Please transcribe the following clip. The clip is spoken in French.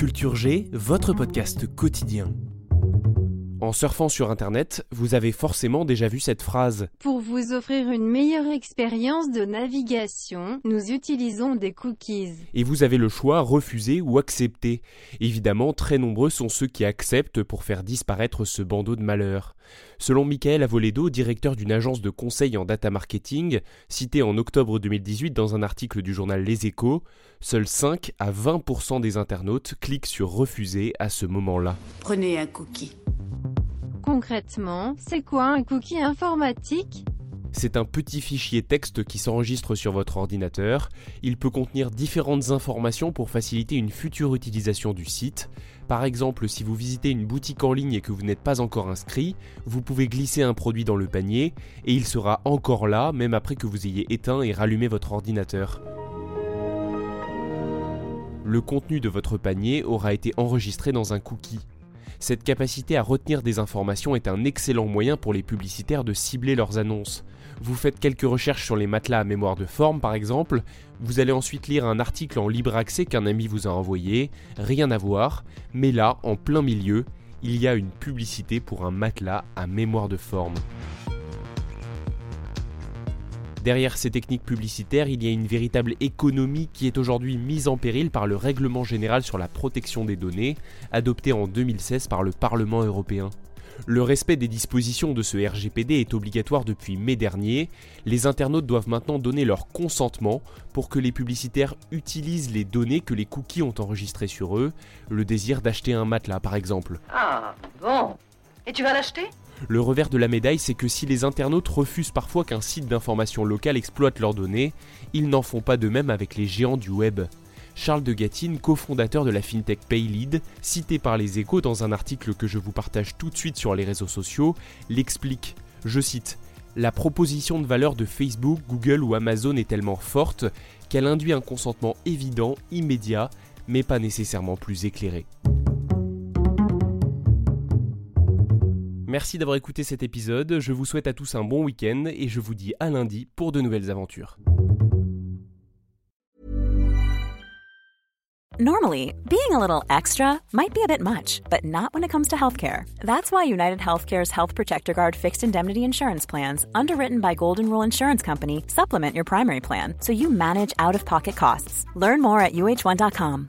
Culture G, votre podcast quotidien. En surfant sur Internet, vous avez forcément déjà vu cette phrase. Pour vous offrir une meilleure expérience de navigation, nous utilisons des cookies. Et vous avez le choix refuser ou accepter. Évidemment, très nombreux sont ceux qui acceptent pour faire disparaître ce bandeau de malheur. Selon Michael Avoledo, directeur d'une agence de conseil en data marketing, cité en octobre 2018 dans un article du journal Les Échos, seuls 5 à 20% des internautes cliquent sur refuser à ce moment-là. Prenez un cookie. Concrètement, c'est quoi un cookie informatique? C'est un petit fichier texte qui s'enregistre sur votre ordinateur. Il peut contenir différentes informations pour faciliter une future utilisation du site. Par exemple, si vous visitez une boutique en ligne et que vous n'êtes pas encore inscrit, vous pouvez glisser un produit dans le panier et il sera encore là même après que vous ayez éteint et rallumé votre ordinateur. Le contenu de votre panier aura été enregistré dans un cookie. Cette capacité à retenir des informations est un excellent moyen pour les publicitaires de cibler leurs annonces. Vous faites quelques recherches sur les matelas à mémoire de forme par exemple, vous allez ensuite lire un article en libre accès qu'un ami vous a envoyé, rien à voir, mais là, en plein milieu, il y a une publicité pour un matelas à mémoire de forme. Derrière ces techniques publicitaires, il y a une véritable économie qui est aujourd'hui mise en péril par le règlement général sur la protection des données, adopté en 2016 par le Parlement européen. Le respect des dispositions de ce RGPD est obligatoire depuis mai dernier. Les internautes doivent maintenant donner leur consentement pour que les publicitaires utilisent les données que les cookies ont enregistrées sur eux, le désir d'acheter un matelas par exemple. Ah, bon. Et tu vas l'acheter? Le revers de la médaille, c'est que si les internautes refusent parfois qu'un site d'information locale exploite leurs données, ils n'en font pas de même avec les géants du web. Charles de Gatine, cofondateur de la fintech Paylead, cité par les échos dans un article que je vous partage tout de suite sur les réseaux sociaux, l'explique. Je cite La proposition de valeur de Facebook, Google ou Amazon est tellement forte qu'elle induit un consentement évident, immédiat, mais pas nécessairement plus éclairé. Merci d'avoir écouté cet épisode, je vous souhaite à tous un bon week-end et je vous dis à lundi pour de nouvelles aventures. Normally, being a little extra might be a bit much, but not when it comes to healthcare. That's why United Healthcare's Health Protector Guard fixed indemnity insurance plans, underwritten by Golden Rule Insurance Company, supplement your primary plan so you manage out of pocket costs. Learn more at uh1.com.